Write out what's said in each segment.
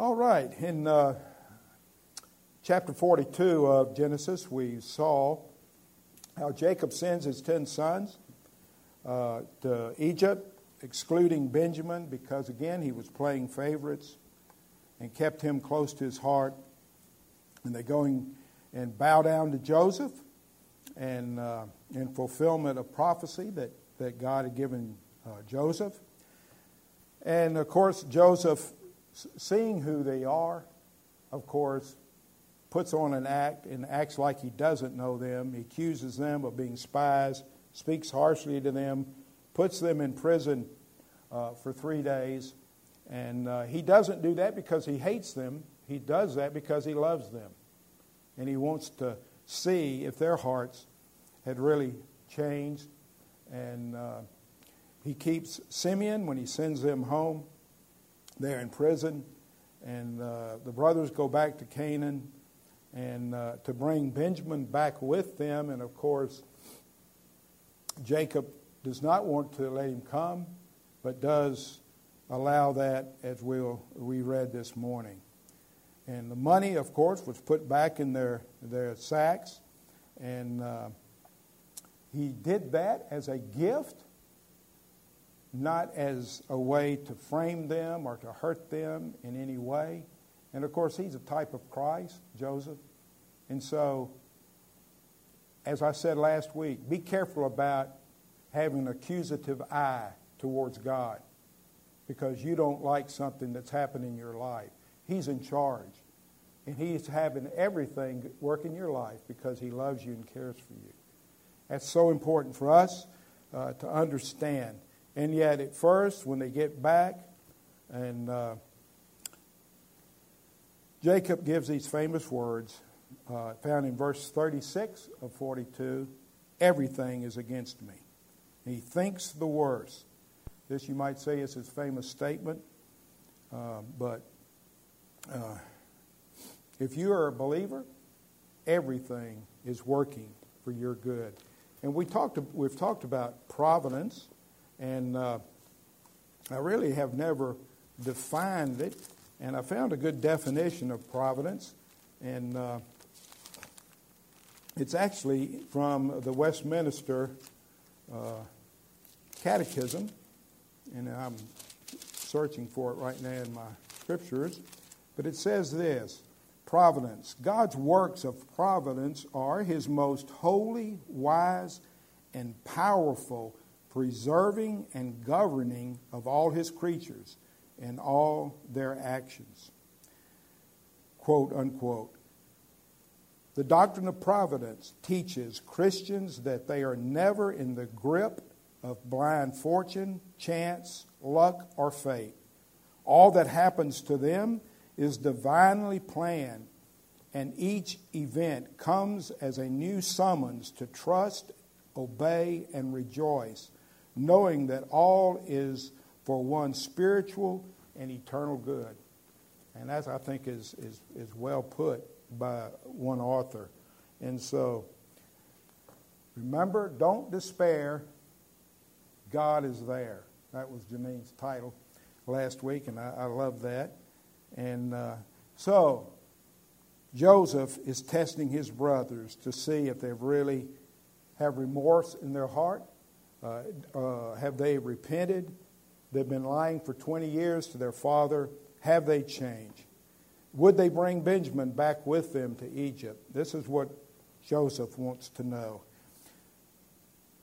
All right. In uh, chapter 42 of Genesis, we saw how Jacob sends his ten sons uh, to Egypt, excluding Benjamin because, again, he was playing favorites and kept him close to his heart. And they go and bow down to Joseph and uh, in fulfillment of prophecy that, that God had given uh, Joseph. And of course, Joseph, seeing who they are, of course, puts on an act and acts like he doesn't know them. He accuses them of being spies, speaks harshly to them, puts them in prison uh, for three days. And uh, he doesn't do that because he hates them. He does that because he loves them. And he wants to see if their hearts had really changed. And uh, he keeps Simeon when he sends them home. They're in prison. And uh, the brothers go back to Canaan and uh, to bring Benjamin back with them. And of course, Jacob does not want to let him come, but does allow that as we'll, we read this morning. And the money, of course, was put back in their, their sacks. And uh, he did that as a gift, not as a way to frame them or to hurt them in any way. And of course, he's a type of Christ, Joseph. And so, as I said last week, be careful about having an accusative eye towards God because you don't like something that's happened in your life. He's in charge. And He's having everything work in your life because He loves you and cares for you. That's so important for us uh, to understand. And yet, at first, when they get back, and uh, Jacob gives these famous words uh, found in verse 36 of 42 everything is against me. He thinks the worst. This, you might say, is his famous statement. Uh, but uh, if you are a believer, everything is working for your good. And we talked, we've talked about providence, and uh, I really have never defined it. And I found a good definition of providence, and uh, it's actually from the Westminster uh, Catechism, and I'm searching for it right now in my scriptures. But it says this Providence. God's works of providence are his most holy, wise, and powerful preserving and governing of all his creatures and all their actions. Quote unquote. The doctrine of providence teaches Christians that they are never in the grip of blind fortune, chance, luck, or fate. All that happens to them is divinely planned, and each event comes as a new summons to trust, obey, and rejoice, knowing that all is for one spiritual and eternal good. And that, I think, is, is, is well put by one author. And so, remember, don't despair. God is there. That was Janine's title last week, and I, I love that. And uh, so Joseph is testing his brothers to see if they really have remorse in their heart. Uh, uh, have they repented? They've been lying for 20 years to their father. Have they changed? Would they bring Benjamin back with them to Egypt? This is what Joseph wants to know.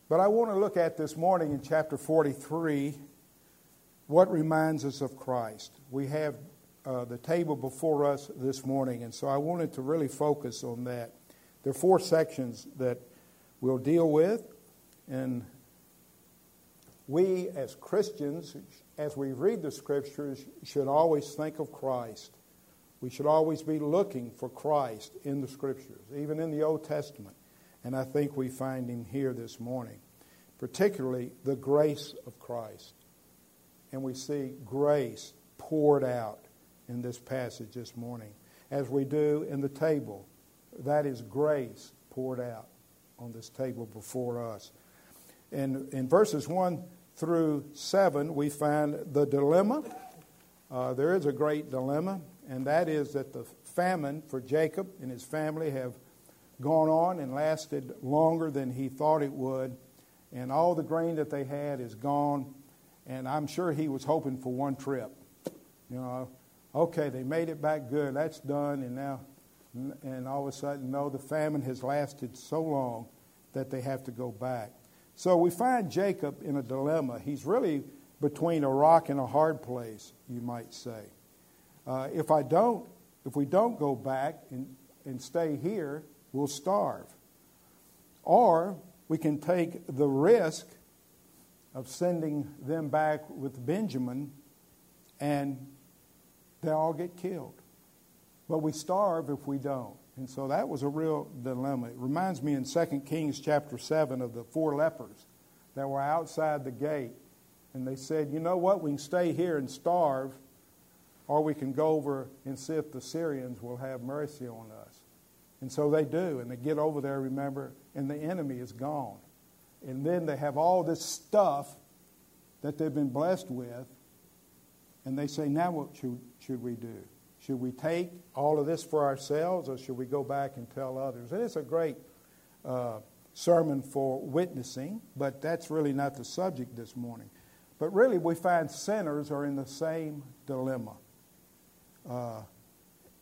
But I want to look at this morning in chapter 43 what reminds us of Christ. We have uh, the table before us this morning, and so I wanted to really focus on that. There are four sections that we'll deal with, and we as Christians, as we read the scriptures, should always think of Christ. We should always be looking for Christ in the scriptures, even in the Old Testament. And I think we find him here this morning, particularly the grace of Christ. And we see grace poured out in this passage this morning, as we do in the table. That is grace poured out on this table before us. And in verses 1 through 7, we find the dilemma uh, there is a great dilemma, and that is that the famine for Jacob and his family have gone on and lasted longer than he thought it would, and all the grain that they had is gone. And I'm sure he was hoping for one trip. You know, okay, they made it back good. That's done, and now, and all of a sudden, no, the famine has lasted so long that they have to go back. So we find Jacob in a dilemma. He's really between a rock and a hard place, you might say. Uh, if I don't, if we don't go back and, and stay here, we'll starve. Or we can take the risk of sending them back with Benjamin and they all get killed. But we starve if we don't. And so that was a real dilemma. It reminds me in 2 Kings chapter 7 of the four lepers that were outside the gate. And they said, you know what, we can stay here and starve, or we can go over and see if the Syrians will have mercy on us. And so they do. And they get over there, remember, and the enemy is gone. And then they have all this stuff that they've been blessed with. And they say, now what should, should we do? Should we take all of this for ourselves or should we go back and tell others? And it's a great uh, sermon for witnessing, but that's really not the subject this morning. But really, we find sinners are in the same dilemma uh,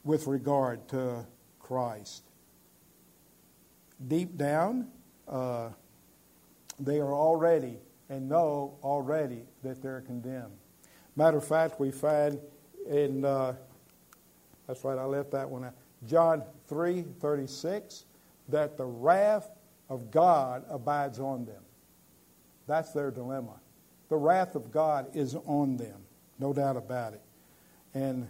with regard to Christ. Deep down, uh, they are already and know already that they're condemned. Matter of fact, we find in uh, that's right, I left that one out. John three thirty six that the wrath of God abides on them. That's their dilemma. The wrath of God is on them, no doubt about it. And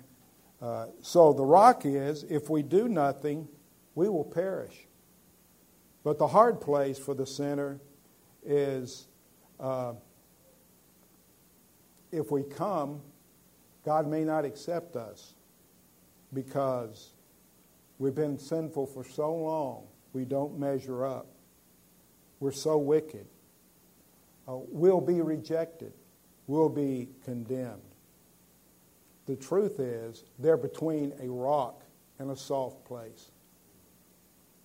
uh, so the rock is if we do nothing, we will perish. But the hard place for the sinner is uh, if we come, God may not accept us because we've been sinful for so long, we don't measure up. We're so wicked. Uh, we'll be rejected. We'll be condemned. The truth is, they're between a rock and a soft place.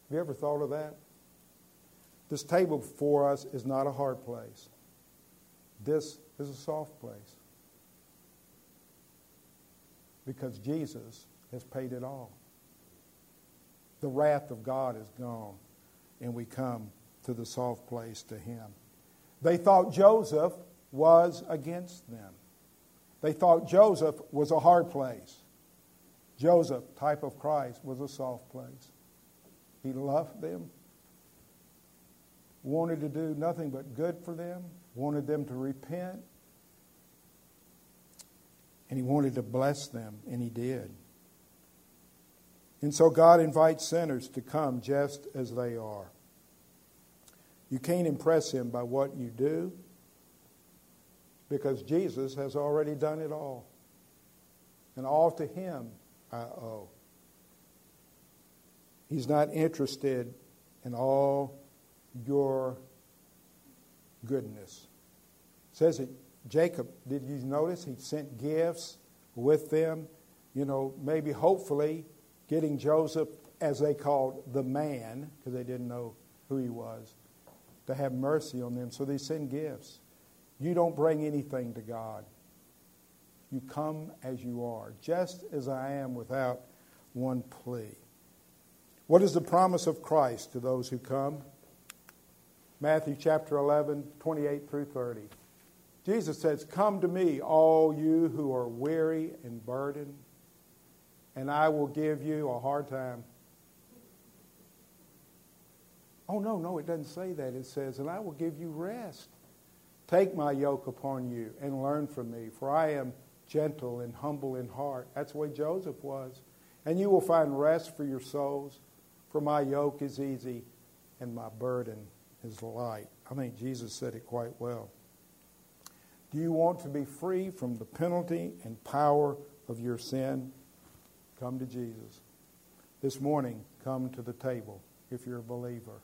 Have you ever thought of that? This table before us is not a hard place. This is a soft place. Because Jesus has paid it all. The wrath of God is gone, and we come to the soft place to Him. They thought Joseph was against them. They thought Joseph was a hard place. Joseph, type of Christ, was a soft place. He loved them wanted to do nothing but good for them, wanted them to repent, and he wanted to bless them, and he did. And so God invites sinners to come just as they are. You can't impress him by what you do because Jesus has already done it all. And all to him I owe. He's not interested in all your goodness. It says that Jacob, did you notice he sent gifts with them? You know, maybe hopefully getting Joseph, as they called the man, because they didn't know who he was, to have mercy on them. So they send gifts. You don't bring anything to God. You come as you are, just as I am without one plea. What is the promise of Christ to those who come? Matthew chapter 11, 28 through 30. Jesus says, Come to me, all you who are weary and burdened, and I will give you a hard time. Oh, no, no, it doesn't say that. It says, And I will give you rest. Take my yoke upon you and learn from me, for I am gentle and humble in heart. That's the way Joseph was. And you will find rest for your souls, for my yoke is easy and my burden is light. I think Jesus said it quite well. Do you want to be free from the penalty and power of your sin? Come to Jesus. This morning, come to the table if you're a believer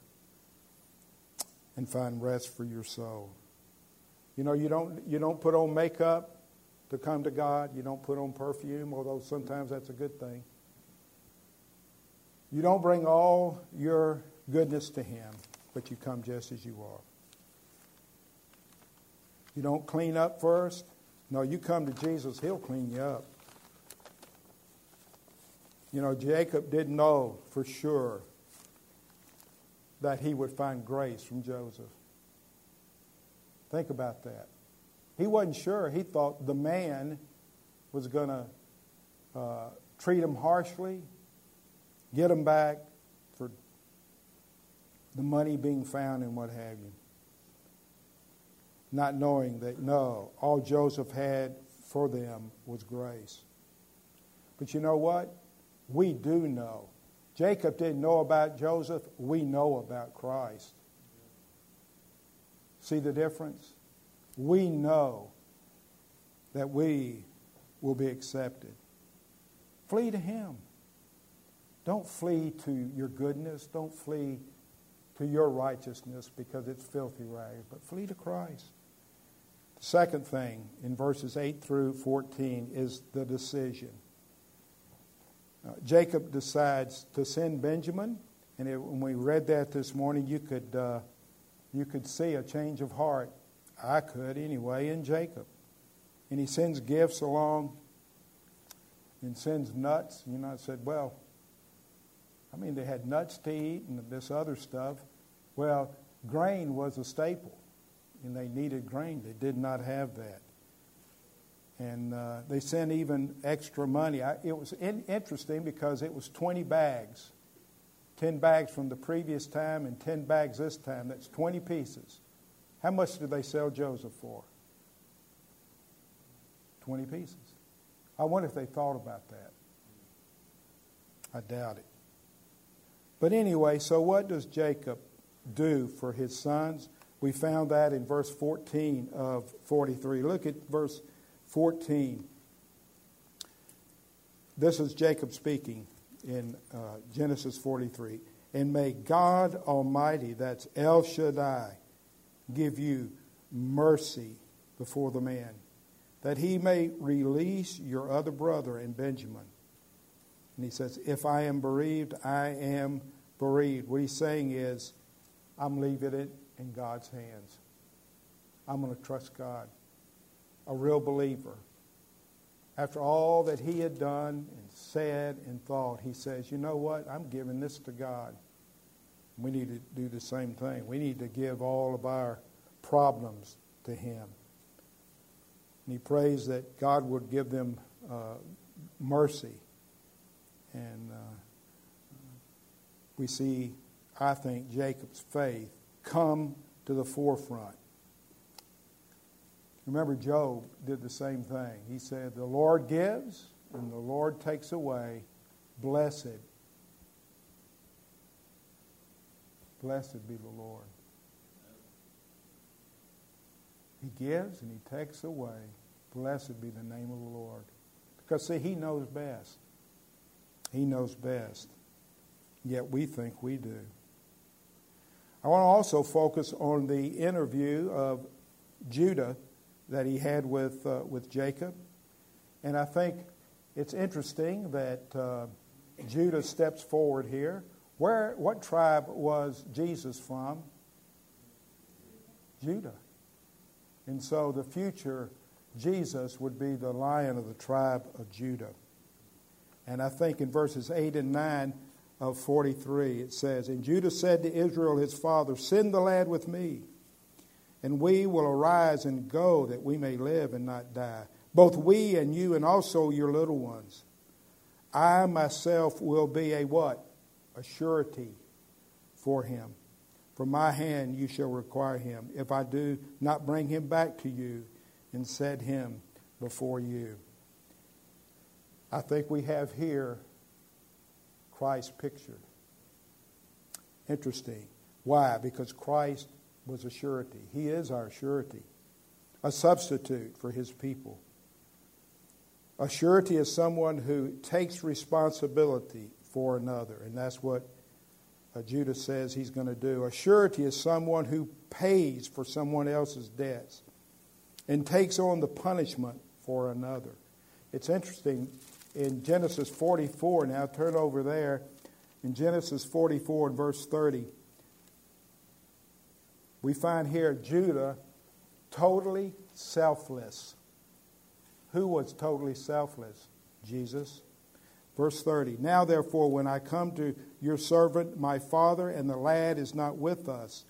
and find rest for your soul. You know, you don't, you don't put on makeup to come to God. You don't put on perfume, although sometimes that's a good thing. You don't bring all your goodness to Him, but you come just as you are. You don't clean up first. No, you come to Jesus, He'll clean you up. You know, Jacob didn't know for sure that he would find grace from Joseph. Think about that. He wasn't sure. He thought the man was going to uh, treat him harshly, get him back for the money being found and what have you. Not knowing that, no, all Joseph had for them was grace. But you know what? We do know. Jacob didn't know about Joseph. We know about Christ. See the difference? We know that we will be accepted. Flee to Him. Don't flee to your goodness. Don't flee to your righteousness because it's filthy rags, but flee to Christ. The second thing in verses 8 through 14 is the decision. Uh, Jacob decides to send Benjamin, and it, when we read that this morning, you could, uh, you could see a change of heart. I could anyway in Jacob. And he sends gifts along and sends nuts. You know, I said, well, I mean, they had nuts to eat and this other stuff. Well, grain was a staple, and they needed grain. They did not have that and uh, they sent even extra money. I, it was in, interesting because it was 20 bags, 10 bags from the previous time and 10 bags this time. That's 20 pieces. How much did they sell Joseph for? 20 pieces. I wonder if they thought about that. I doubt it. But anyway, so what does Jacob do for his sons? We found that in verse 14 of 43. Look at verse 14. This is Jacob speaking in uh, Genesis 43. And may God Almighty, that's El Shaddai, give you mercy before the man, that he may release your other brother and Benjamin. And he says, If I am bereaved, I am bereaved. What he's saying is, I'm leaving it in God's hands. I'm going to trust God a real believer, after all that he had done and said and thought, he says, You know what? I'm giving this to God. We need to do the same thing. We need to give all of our problems to him. And he prays that God would give them uh, mercy. And uh, we see, I think, Jacob's faith come to the forefront. Remember, Job did the same thing. He said, The Lord gives and the Lord takes away. Blessed. Blessed be the Lord. He gives and he takes away. Blessed be the name of the Lord. Because, see, he knows best. He knows best. Yet we think we do. I want to also focus on the interview of Judah that he had with, uh, with Jacob. And I think it's interesting that uh, Judah steps forward here. Where, what tribe was Jesus from? Judah. And so the future Jesus would be the lion of the tribe of Judah. And I think in verses 8 and 9 of 43 it says, And Judah said to Israel his father, Send the lad with me and we will arise and go that we may live and not die. Both we and you and also your little ones. I myself will be a what? A surety for him. From my hand you shall require him, if I do not bring him back to you and set him before you. I think we have here Christ pictured. Interesting. Why? Because Christ was a surety. He is our surety, a substitute for his people. A surety is someone who takes responsibility for another, and that's what uh, Judah says he's going to do. A surety is someone who pays for someone else's debts and takes on the punishment for another. It's interesting in Genesis 44, now turn over there, in Genesis 44 and verse 30, we find here Judah totally selfless. Who was totally selfless? Jesus. Verse 30 Now therefore, when I come to your servant, my father, and the lad is not with us.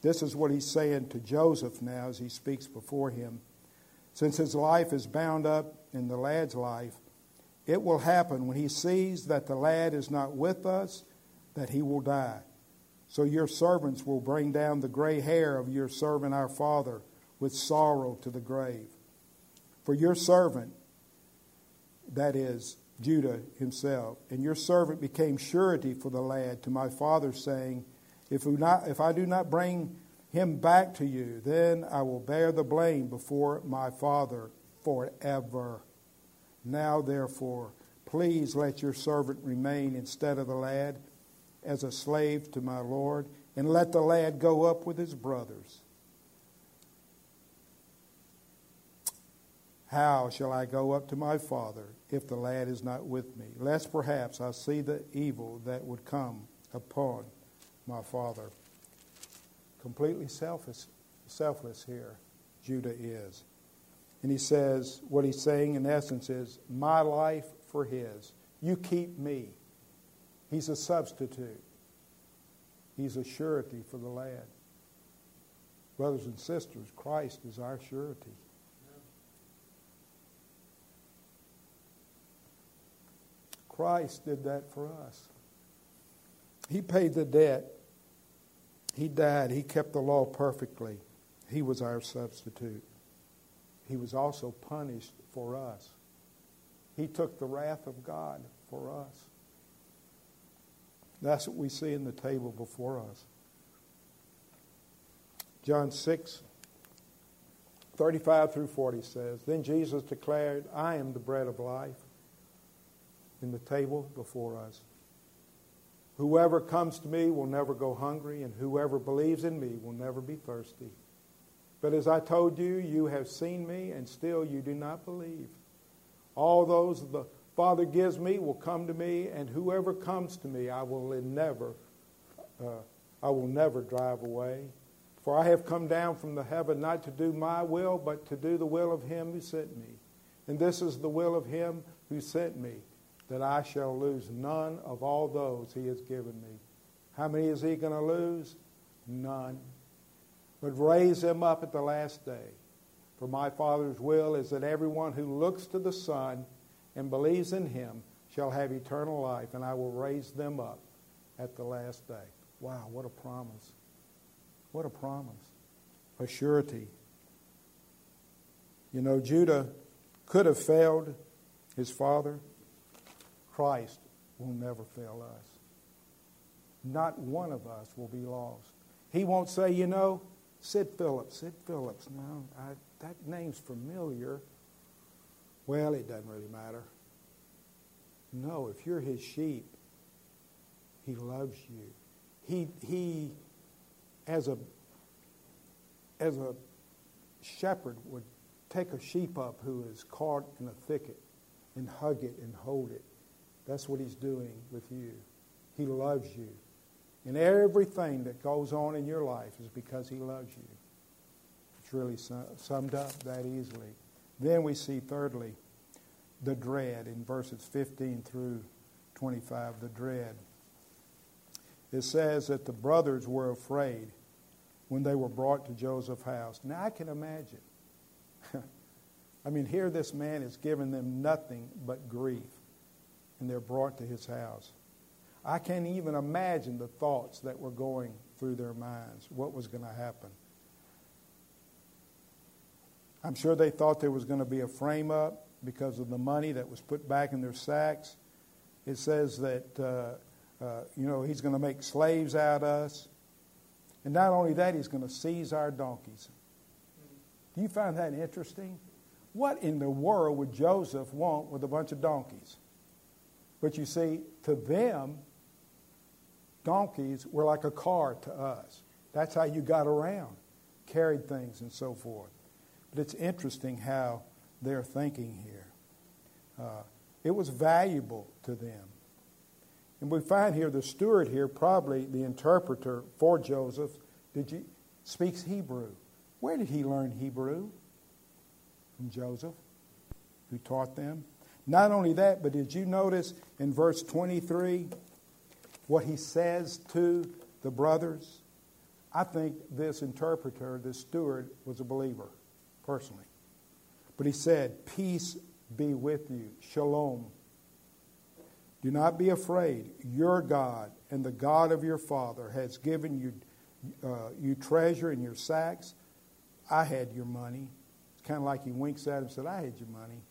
This is what he's saying to Joseph now as he speaks before him. Since his life is bound up in the lad's life, it will happen when he sees that the lad is not with us that he will die. So your servants will bring down the gray hair of your servant our father with sorrow to the grave. For your servant, that is, Judah himself, and your servant became surety for the lad to my father, saying, if, not, if I do not bring him back to you, then I will bear the blame before my father forever. Now, therefore, please let your servant remain instead of the lad as a slave to my Lord, and let the lad go up with his brothers. How shall I go up to my father if the lad is not with me? Lest perhaps I see the evil that would come upon my father. Completely selfish, selfless here, Judah is. And he says, what he's saying in essence is, my life for his. You keep me. He's a substitute. He's a surety for the lad. Brothers and sisters, Christ is our surety. Christ did that for us. He paid the debt. He died. He kept the law perfectly. He was our substitute. He was also punished for us. He took the wrath of God for us. That's what we see in the table before us. John 6, 35 through 40 says, Then Jesus declared, I am the bread of life in the table before us. Whoever comes to me will never go hungry, and whoever believes in me will never be thirsty. But as I told you, you have seen me, and still you do not believe. All those of the Father gives me will come to me, and whoever comes to me, I will never, uh, I will never drive away. For I have come down from the heaven not to do my will, but to do the will of Him who sent me. And this is the will of Him who sent me, that I shall lose none of all those He has given me. How many is He going to lose? None. But raise them up at the last day. For my Father's will is that everyone who looks to the Son and believes in Him shall have eternal life, and I will raise them up at the last day. Wow, what a promise. What a promise. A surety. You know, Judah could have failed his father. Christ will never fail us. Not one of us will be lost. He won't say, you know, Sid Phillips, Sid Phillips. No, I, that name's familiar. Well, it doesn't really matter. No, if you're his sheep, he loves you. He, he as a as a shepherd would take a sheep up who is caught in a thicket and hug it and hold it that's what he's doing with you. He loves you. And everything that goes on in your life is because he loves you. It's really summed up that easily. Then we see, thirdly, the dread in verses 15 through 25. The dread. It says that the brothers were afraid when they were brought to Joseph's house. Now I can imagine. I mean, here this man is giving them nothing but grief and they're brought to his house. I can't even imagine the thoughts that were going through their minds, what was going to happen. I'm sure they thought there was going to be a frame up because of the money that was put back in their sacks. It says that, uh, uh, you know, he's going to make slaves out of us. And not only that, he's going to seize our donkeys. Do you find that interesting? What in the world would Joseph want with a bunch of donkeys? But you see, to them, donkeys were like a car to us. That's how you got around, carried things, and so forth. But it's interesting how they're thinking here. Uh, it was valuable to them. And we find here the steward here, probably the interpreter for Joseph, did you, speaks Hebrew. Where did he learn Hebrew? From Joseph, who taught them. Not only that, but did you notice in verse 23 what he says to the brothers? I think this interpreter, this steward, was a believer, personally. But he said, Peace be with you. Shalom. Do not be afraid. Your God and the God of your father has given you, uh, you treasure in your sacks. I had your money. It's kind of like he winks at him and said, I had your money.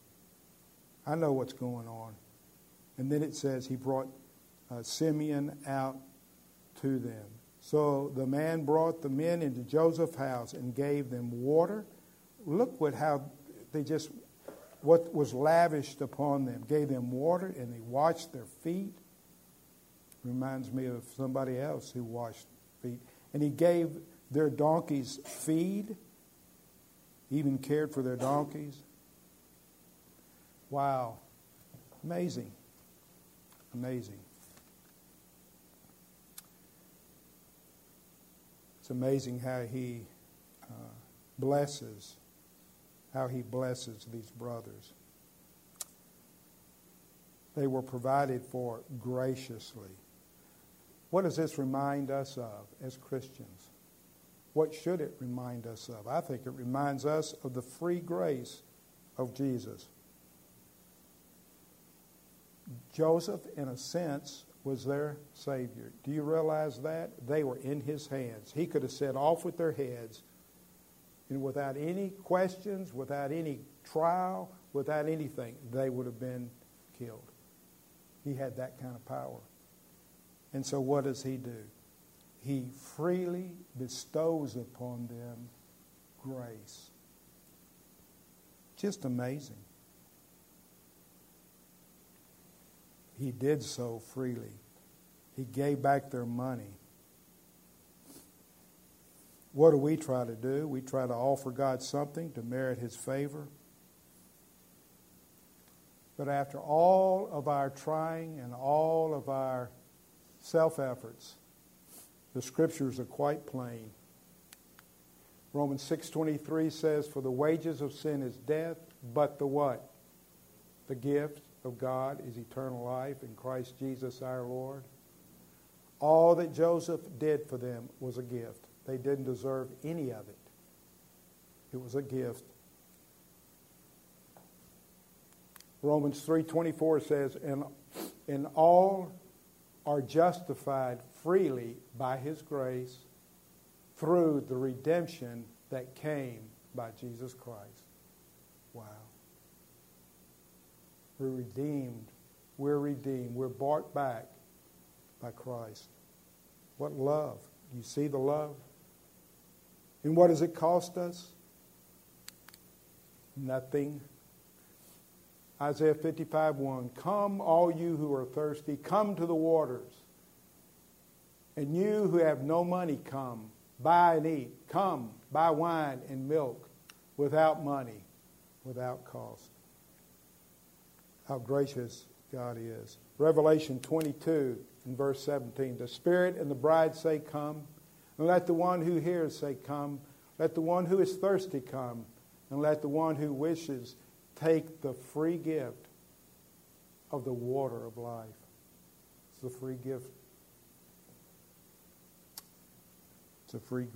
I know what's going on. And then it says he brought uh, Simeon out to them. So the man brought the men into Joseph's house and gave them water. Look what how they just what was lavished upon them. Gave them water and they washed their feet. Reminds me of somebody else who washed feet. And he gave their donkeys feed, even cared for their donkeys. Wow. Amazing. Amazing. It's amazing how he uh, blesses, how he blesses these brothers. They were provided for graciously. What does this remind us of as Christians? What should it remind us of? I think it reminds us of the free grace of Jesus. Joseph, in a sense, was their Savior. Do you realize that? They were in his hands. He could have set off with their heads, and without any questions, without any trial, without anything, they would have been killed. He had that kind of power. And so, what does he do? He freely bestows upon them grace. Just amazing. he did so freely. He gave back their money. What do we try to do? We try to offer God something to merit his favor. But after all of our trying and all of our self efforts, the scriptures are quite plain. Romans 6:23 says for the wages of sin is death, but the what? The gift of God is eternal life in Christ Jesus our Lord. All that Joseph did for them was a gift. They didn't deserve any of it. It was a gift. Romans 3:24 says, "And in all are justified freely by his grace through the redemption that came by Jesus Christ." Wow. We're redeemed. We're redeemed. We're bought back by Christ. What love. You see the love? And what does it cost us? Nothing. Isaiah 55 1 Come, all you who are thirsty, come to the waters. And you who have no money, come. Buy and eat. Come, buy wine and milk without money, without cost how gracious God is. Revelation 22 in verse 17 The Spirit and the bride say, Come. And let the one who hears say, Come. Let the one who is thirsty come. And let the one who wishes take the free gift of the water of life. It's the free gift. It's a free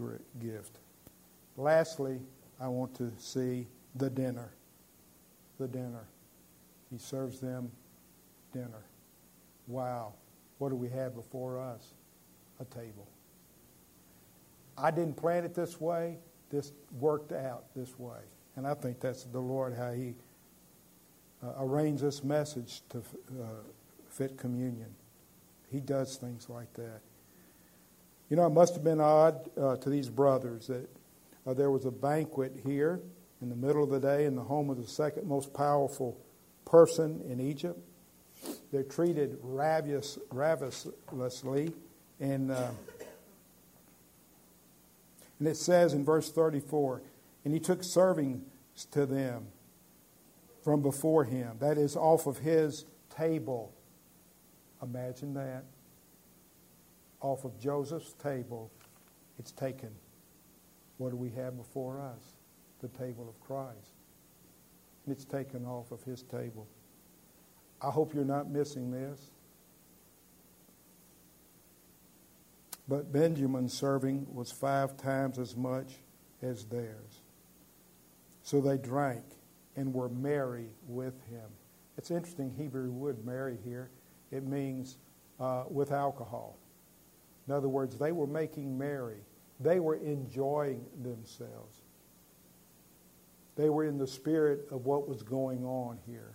gift. Lastly, I want to see the dinner. The dinner. He serves them dinner. Wow. What do we have before us? A table. I didn't plan it this way. This worked out this way. And I think that's the Lord, how He uh, arranged this message to uh, fit communion. He does things like that. You know, it must have been odd uh, to these brothers that uh, there was a banquet here in the middle of the day in the home of the second most powerful person in Egypt. They're treated ravious, ravenously. And, uh, and it says in verse 34 And he took servings to them from before him. That is off of his table. Imagine that. Off of Joseph's table, it's taken. What do we have before us? The table of Christ. And it's taken off of his table. I hope you're not missing this. But Benjamin's serving was five times as much as theirs. So they drank and were merry with him. It's interesting, Hebrew word merry here. It means uh, with alcohol. In other words, they were making merry. They were enjoying themselves. They were in the spirit of what was going on here.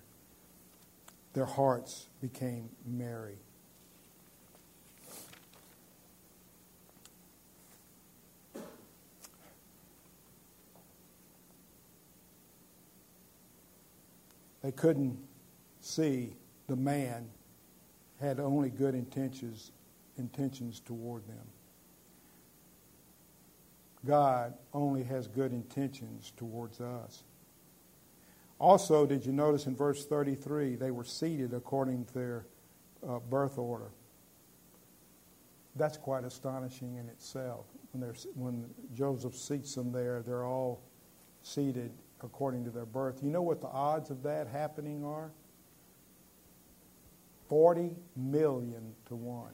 Their hearts became merry. They couldn't see the man had only good intentions intentions toward them. God only has good intentions towards us. Also, did you notice in verse 33, they were seated according to their uh, birth order? That's quite astonishing in itself. When, when Joseph seats them there, they're all seated according to their birth. You know what the odds of that happening are? 40 million to 1.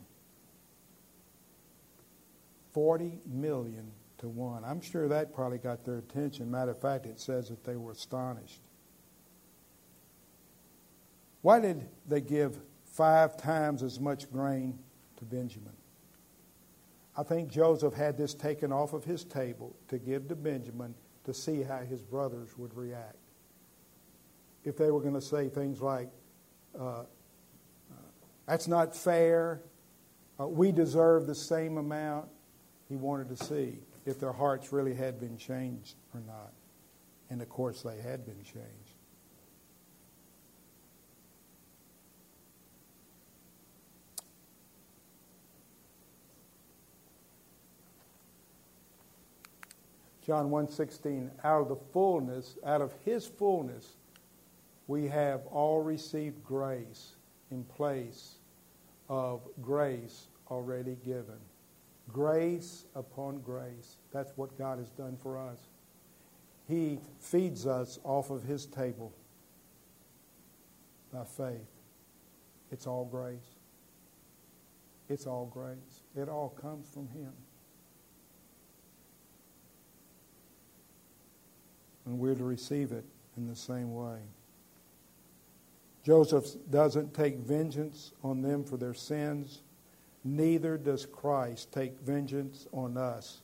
40 million to 1. I'm sure that probably got their attention. Matter of fact, it says that they were astonished. Why did they give five times as much grain to Benjamin? I think Joseph had this taken off of his table to give to Benjamin to see how his brothers would react. If they were going to say things like, uh, uh, that's not fair, uh, we deserve the same amount, he wanted to see if their hearts really had been changed or not. And of course, they had been changed. John 1:16, out of the fullness, out of his fullness, we have all received grace in place of grace already given. Grace upon grace. That's what God has done for us. He feeds us off of his table by faith. It's all grace. It's all grace. It all comes from him. And we're to receive it in the same way. Joseph doesn't take vengeance on them for their sins, neither does Christ take vengeance on us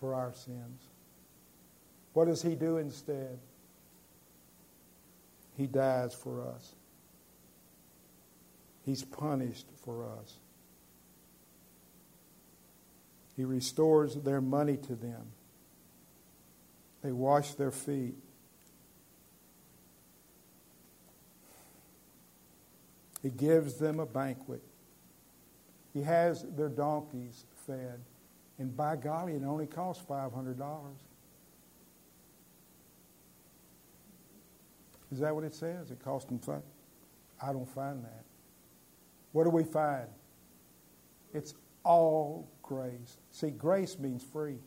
for our sins. What does he do instead? He dies for us. He's punished for us. He restores their money to them. They wash their feet. He gives them a banquet. He has their donkeys fed. And by golly, it only costs $500. Is that what it says? It cost them five? I don't find that. What do we find? It's all grace. See, grace means free.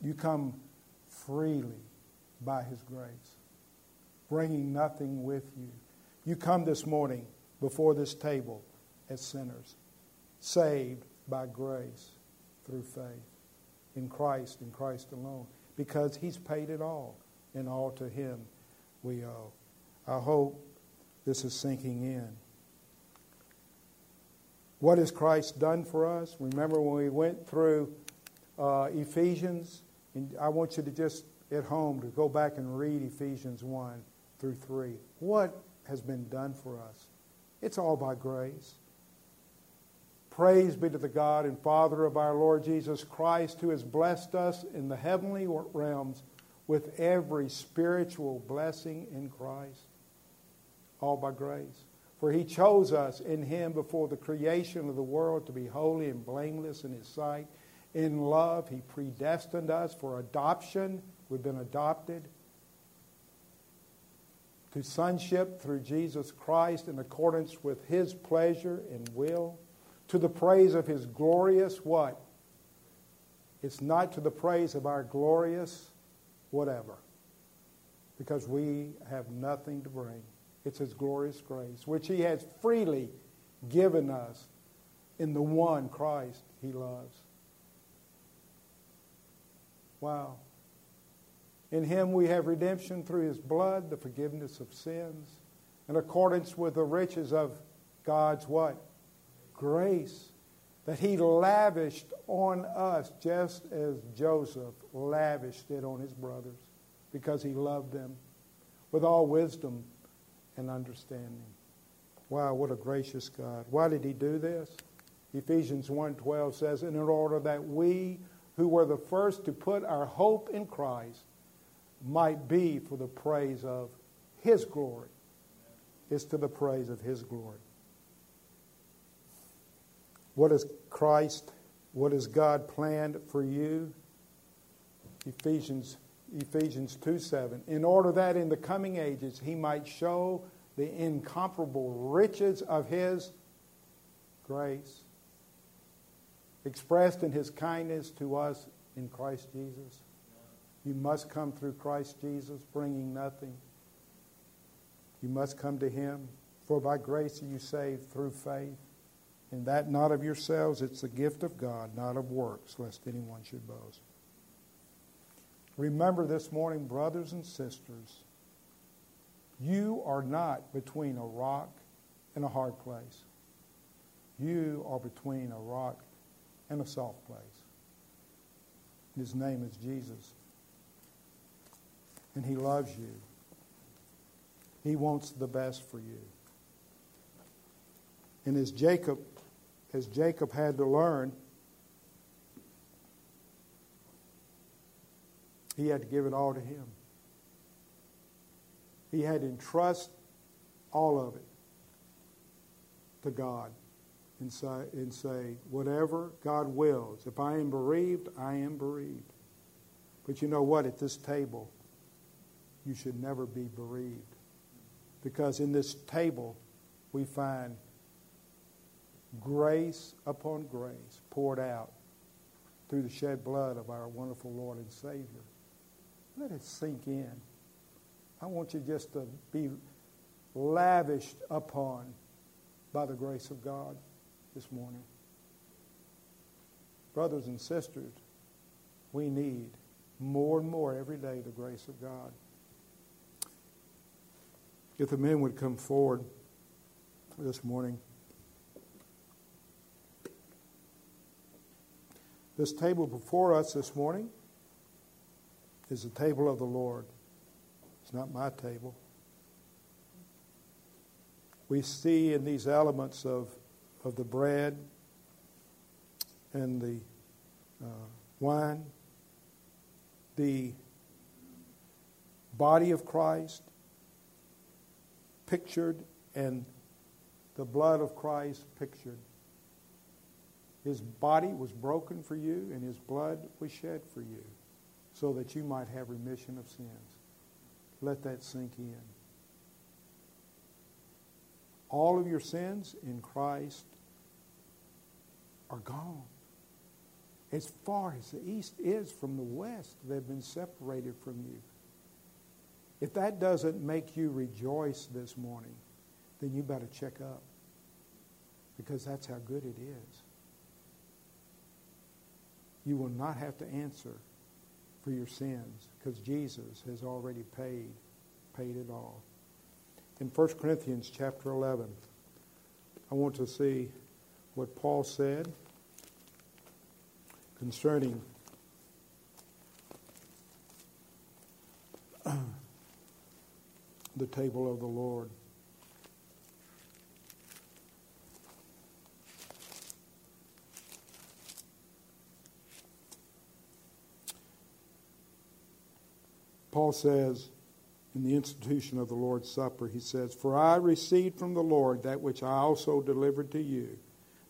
You come freely by His grace, bringing nothing with you. You come this morning before this table as sinners, saved by grace through faith in Christ, in Christ alone, because He's paid it all, and all to Him we owe. I hope this is sinking in. What has Christ done for us? Remember when we went through uh, Ephesians and I want you to just at home to go back and read Ephesians 1 through 3. What has been done for us? It's all by grace. Praise be to the God and Father of our Lord Jesus Christ, who has blessed us in the heavenly realms with every spiritual blessing in Christ. All by grace. For he chose us in him before the creation of the world to be holy and blameless in his sight. In love, He predestined us for adoption. We've been adopted to sonship through Jesus Christ in accordance with his pleasure and will, to the praise of his glorious what? It's not to the praise of our glorious whatever, because we have nothing to bring. It's his glorious grace, which he has freely given us in the one Christ he loves. Wow. In him we have redemption through his blood, the forgiveness of sins, in accordance with the riches of God's what? Grace that he lavished on us just as Joseph lavished it on his brothers because he loved them with all wisdom and understanding. Wow, what a gracious God. Why did he do this? Ephesians 1:12 says, "In order that we who were the first to put our hope in Christ might be for the praise of his glory. It's to the praise of his glory. What is Christ, what has God planned for you? Ephesians Ephesians 2 7. In order that in the coming ages he might show the incomparable riches of his grace, expressed in his kindness to us in Christ Jesus. You must come through Christ Jesus, bringing nothing. You must come to him. For by grace are you saved through faith. And that not of yourselves, it's the gift of God, not of works, lest anyone should boast. Remember this morning, brothers and sisters, you are not between a rock and a hard place. You are between a rock and a soft place. His name is Jesus. And he loves you. He wants the best for you. And as Jacob as Jacob had to learn, he had to give it all to him. He had to entrust all of it to God and say, and say, whatever God wills. If I am bereaved, I am bereaved. But you know what? At this table, you should never be bereaved. Because in this table, we find grace upon grace poured out through the shed blood of our wonderful Lord and Savior. Let it sink in. I want you just to be lavished upon by the grace of God this morning. Brothers and sisters, we need more and more every day the grace of God. If the men would come forward this morning. This table before us this morning is the table of the Lord. It's not my table. We see in these elements of, of the bread and the uh, wine the body of Christ pictured and the blood of Christ pictured. His body was broken for you, and his blood was shed for you, so that you might have remission of sins. Let that sink in. All of your sins in Christ are gone. As far as the east is from the west, they've been separated from you. If that doesn't make you rejoice this morning, then you better check up because that's how good it is you will not have to answer for your sins because Jesus has already paid paid it all. In 1 Corinthians chapter 11, I want to see what Paul said concerning the table of the Lord. Paul says in the institution of the Lord's Supper, he says, For I received from the Lord that which I also delivered to you,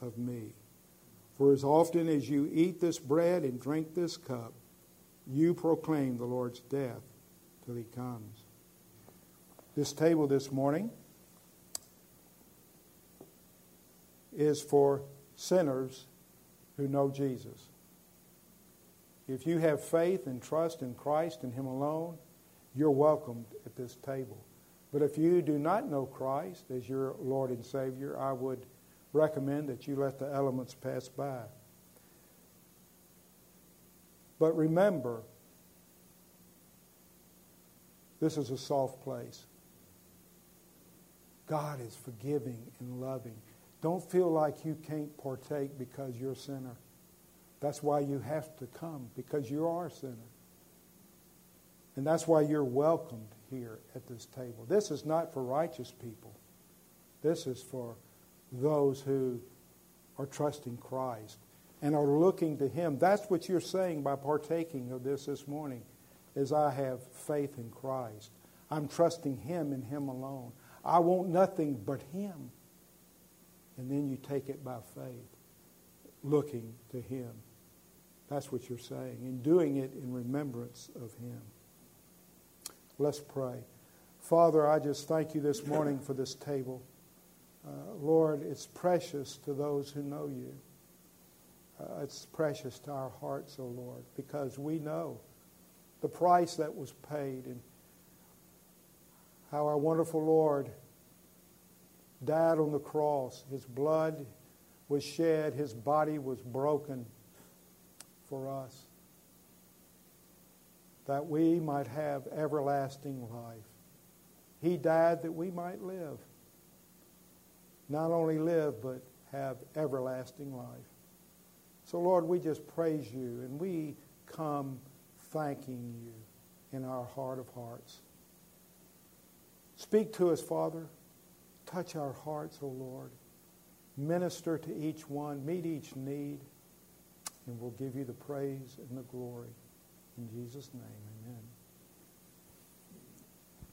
of me. For as often as you eat this bread and drink this cup, you proclaim the Lord's death till he comes. This table this morning is for sinners who know Jesus. If you have faith and trust in Christ and Him alone, you're welcomed at this table. But if you do not know Christ as your Lord and Savior, I would recommend that you let the elements pass by. But remember, this is a soft place. God is forgiving and loving. Don't feel like you can't partake because you're a sinner. That's why you have to come, because you are a sinner. And that's why you're welcomed here at this table. This is not for righteous people. This is for those who are trusting Christ and are looking to Him. That's what you're saying by partaking of this this morning, is I have faith in Christ. I'm trusting Him and Him alone. I want nothing but Him. And then you take it by faith, looking to Him. That's what you're saying, and doing it in remembrance of Him. Let's pray. Father, I just thank you this morning for this table. Uh, Lord, it's precious to those who know you. Uh, it's precious to our hearts, O oh Lord, because we know the price that was paid and how our wonderful Lord died on the cross. His blood was shed, his body was broken for us, that we might have everlasting life. He died that we might live. Not only live, but have everlasting life. So, Lord, we just praise you and we come thanking you in our heart of hearts. Speak to us, Father. Touch our hearts, O oh Lord. Minister to each one. Meet each need. And we'll give you the praise and the glory. In Jesus' name, amen.